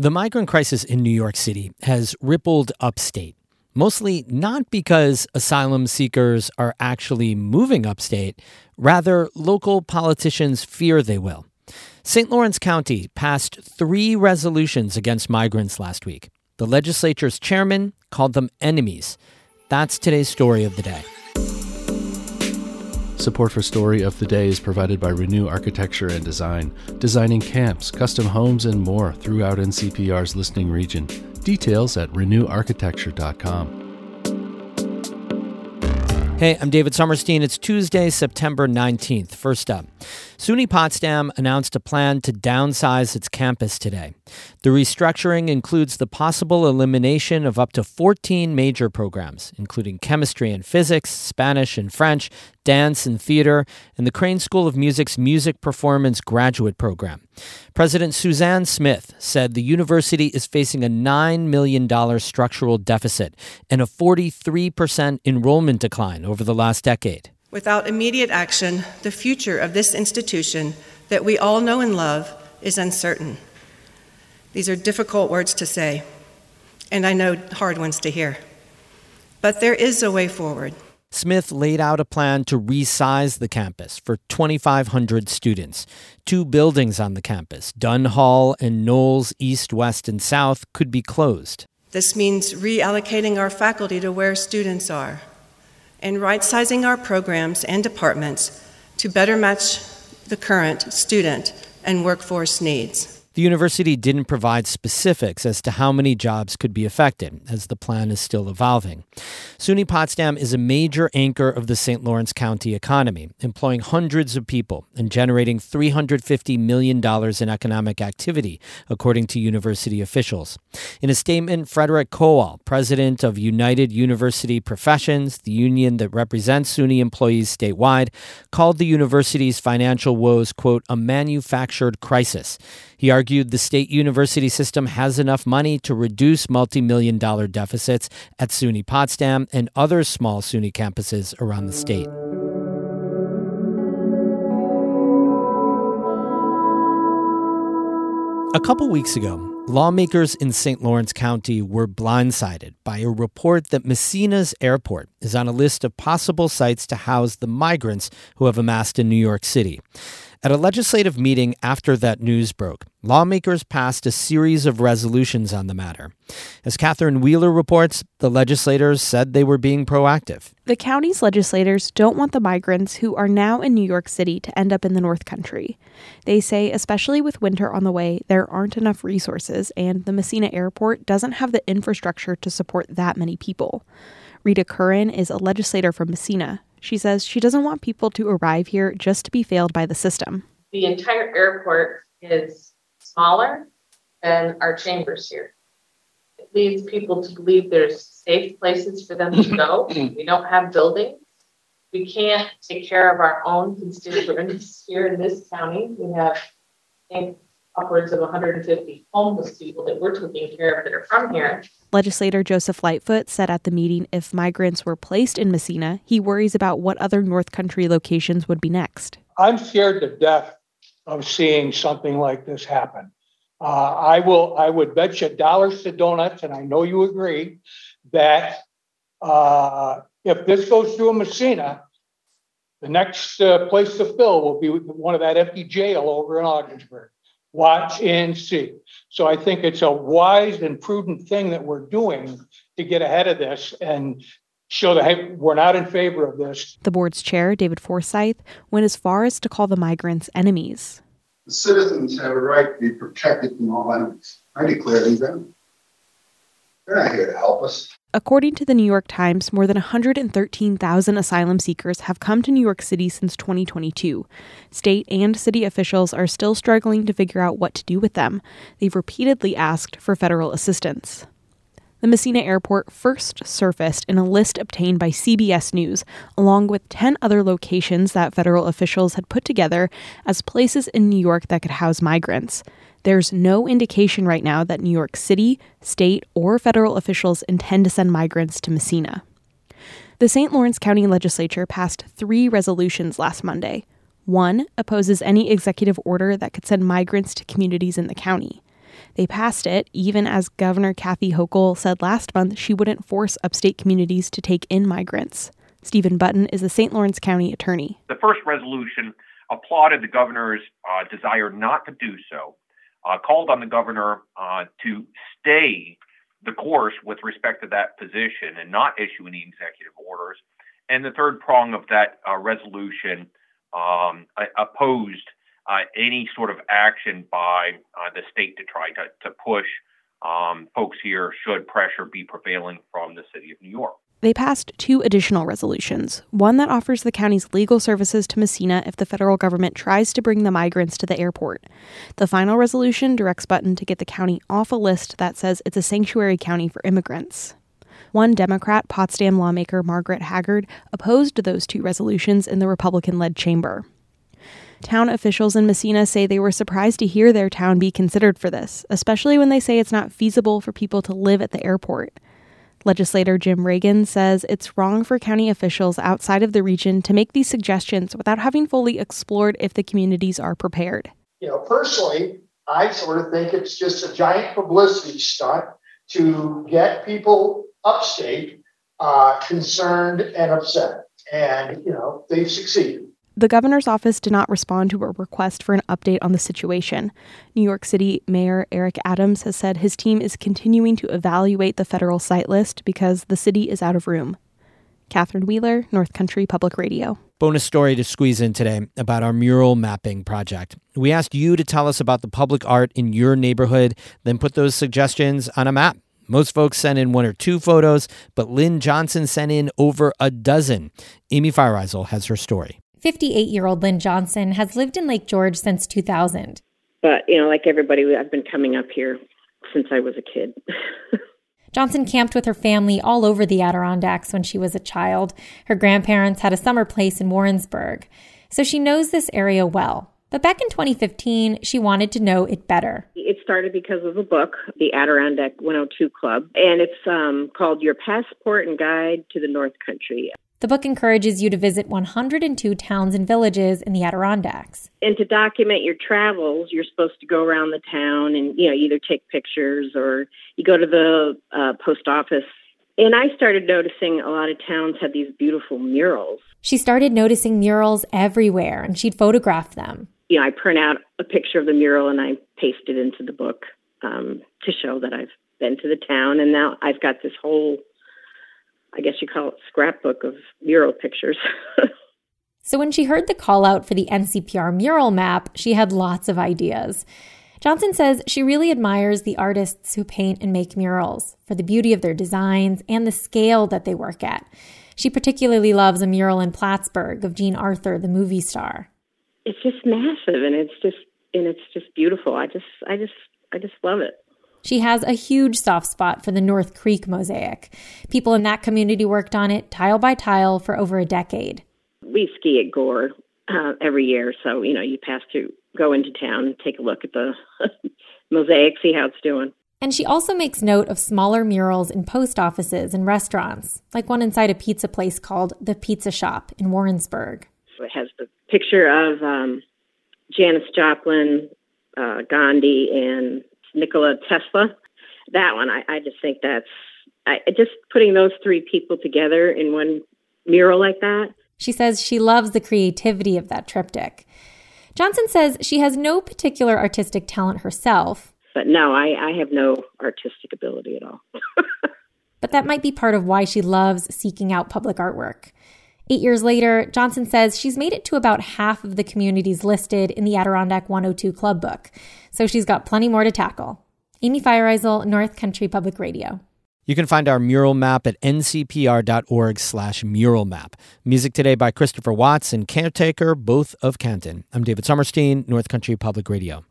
The migrant crisis in New York City has rippled upstate, mostly not because asylum seekers are actually moving upstate, rather, local politicians fear they will. St. Lawrence County passed three resolutions against migrants last week. The legislature's chairman called them enemies. That's today's story of the day. Support for Story of the Day is provided by Renew Architecture and Design, designing camps, custom homes, and more throughout NCPR's listening region. Details at renewarchitecture.com. Hey, I'm David Sommerstein. It's Tuesday, September 19th. First up, SUNY Potsdam announced a plan to downsize its campus today. The restructuring includes the possible elimination of up to 14 major programs, including chemistry and physics, Spanish and French, dance and theater, and the Crane School of Music's Music Performance Graduate Program. President Suzanne Smith said the university is facing a $9 million structural deficit and a 43% enrollment decline over the last decade. Without immediate action, the future of this institution that we all know and love is uncertain. These are difficult words to say, and I know hard ones to hear. But there is a way forward. Smith laid out a plan to resize the campus for 2,500 students. Two buildings on the campus, Dunn Hall and Knowles East, West, and South, could be closed. This means reallocating our faculty to where students are and right sizing our programs and departments to better match the current student and workforce needs. The university didn't provide specifics as to how many jobs could be affected, as the plan is still evolving. SUNY Potsdam is a major anchor of the St. Lawrence County economy, employing hundreds of people and generating $350 million in economic activity, according to university officials. In a statement, Frederick Kowal, president of United University Professions, the union that represents SUNY employees statewide, called the university's financial woes, quote, a manufactured crisis. He argued the state university system has enough money to reduce multi million dollar deficits at SUNY Potsdam and other small SUNY campuses around the state. A couple weeks ago, lawmakers in St. Lawrence County were blindsided by a report that Massena's airport is on a list of possible sites to house the migrants who have amassed in New York City. At a legislative meeting after that news broke, lawmakers passed a series of resolutions on the matter. As Catherine Wheeler reports, the legislators said they were being proactive. The county's legislators don't want the migrants who are now in New York City to end up in the North Country. They say, especially with winter on the way, there aren't enough resources, and the Massena Airport doesn't have the infrastructure to support that many people. Rita Curran is a legislator from Massena. She says she doesn't want people to arrive here just to be failed by the system. The entire airport is smaller than our chambers here. It leads people to believe there's safe places for them to go. we don't have buildings. We can't take care of our own constituents here in this county. We have, I think, upwards of 150 homeless people that we're taking care of that are from here. Legislator Joseph Lightfoot said at the meeting if migrants were placed in Massena, he worries about what other North Country locations would be next. I'm scared to death of seeing something like this happen. Uh, I will. I would bet you dollars to donuts, and I know you agree that uh, if this goes through a Massena, the next uh, place to fill will be one of that empty jail over in Ogdensburg watch and see. So I think it's a wise and prudent thing that we're doing to get ahead of this and show that hey, we're not in favor of this. The board's chair, David Forsyth, went as far as to call the migrants enemies. The citizens have a right to be protected from all enemies. I declare them enemies. They're not here to help us. According to the New York Times, more than 113,000 asylum seekers have come to New York City since 2022. State and city officials are still struggling to figure out what to do with them. They've repeatedly asked for federal assistance. The Massena Airport first surfaced in a list obtained by CBS News, along with 10 other locations that federal officials had put together as places in New York that could house migrants. There's no indication right now that New York City, state, or federal officials intend to send migrants to Massena. The St. Lawrence County Legislature passed three resolutions last Monday. One opposes any executive order that could send migrants to communities in the county. They passed it, even as Governor Kathy Hochul said last month she wouldn't force upstate communities to take in migrants. Stephen Button is the St. Lawrence County attorney. The first resolution applauded the governor's uh, desire not to do so, uh, called on the governor uh, to stay the course with respect to that position and not issue any executive orders. And the third prong of that uh, resolution um, opposed uh, any sort of action by uh, the state to try to, to push um, folks here should pressure be prevailing from the city of New York. They passed two additional resolutions one that offers the county's legal services to Massena if the federal government tries to bring the migrants to the airport. The final resolution directs Button to get the county off a list that says it's a sanctuary county for immigrants. One Democrat, Potsdam lawmaker Margaret Haggard, opposed those two resolutions in the Republican led chamber. Town officials in Massena say they were surprised to hear their town be considered for this, especially when they say it's not feasible for people to live at the airport. Legislator Jim Reagan says it's wrong for county officials outside of the region to make these suggestions without having fully explored if the communities are prepared. You know, personally, I sort of think it's just a giant publicity stunt to get people upstate uh, concerned and upset. And, you know, they've succeeded. The governor's office did not respond to a request for an update on the situation. New York City Mayor Eric Adams has said his team is continuing to evaluate the federal site list because the city is out of room. Catherine Wheeler, North Country Public Radio. Bonus story to squeeze in today about our mural mapping project. We asked you to tell us about the public art in your neighborhood, then put those suggestions on a map. Most folks sent in one or two photos, but Lynn Johnson sent in over a dozen. Amy Feiereisel has her story. 58 year old Lynn Johnson has lived in Lake George since 2000. But, you know, like everybody, I've been coming up here since I was a kid. Johnson camped with her family all over the Adirondacks when she was a child. Her grandparents had a summer place in Warrensburg. So she knows this area well. But back in 2015, she wanted to know it better. It started because of a book, The Adirondack 102 Club, and it's um, called Your Passport and Guide to the North Country. The book encourages you to visit 102 towns and villages in the Adirondacks. And to document your travels, you're supposed to go around the town and, you know, either take pictures or you go to the uh, post office. And I started noticing a lot of towns had these beautiful murals. She started noticing murals everywhere and she'd photograph them. You know, I print out a picture of the mural and I paste it into the book um, to show that I've been to the town. And now I've got this whole I guess you call it scrapbook of mural pictures. so when she heard the call out for the NCPR mural map, she had lots of ideas. Johnson says she really admires the artists who paint and make murals for the beauty of their designs and the scale that they work at. She particularly loves a mural in Plattsburgh of Jean Arthur, the movie star. It's just massive and it's just and it's just beautiful. I just I just I just love it. She has a huge soft spot for the North Creek mosaic. People in that community worked on it tile by tile for over a decade. We ski at Gore uh, every year, so you know you pass through, go into town, take a look at the mosaic, see how it's doing. And she also makes note of smaller murals in post offices and restaurants, like one inside a pizza place called the Pizza Shop in Warrensburg. It has the picture of um, Janis Joplin, uh, Gandhi, and Nikola Tesla. That one, I, I just think that's I, just putting those three people together in one mural like that. She says she loves the creativity of that triptych. Johnson says she has no particular artistic talent herself. But no, I, I have no artistic ability at all. but that might be part of why she loves seeking out public artwork. Eight years later, Johnson says she's made it to about half of the communities listed in the Adirondack 102 Club book, so she's got plenty more to tackle. Amy Feiereisel, North Country Public Radio. You can find our mural map at ncpr.org slash mural map. Music today by Christopher Watts and Caretaker, both of Canton. I'm David Sommerstein, North Country Public Radio.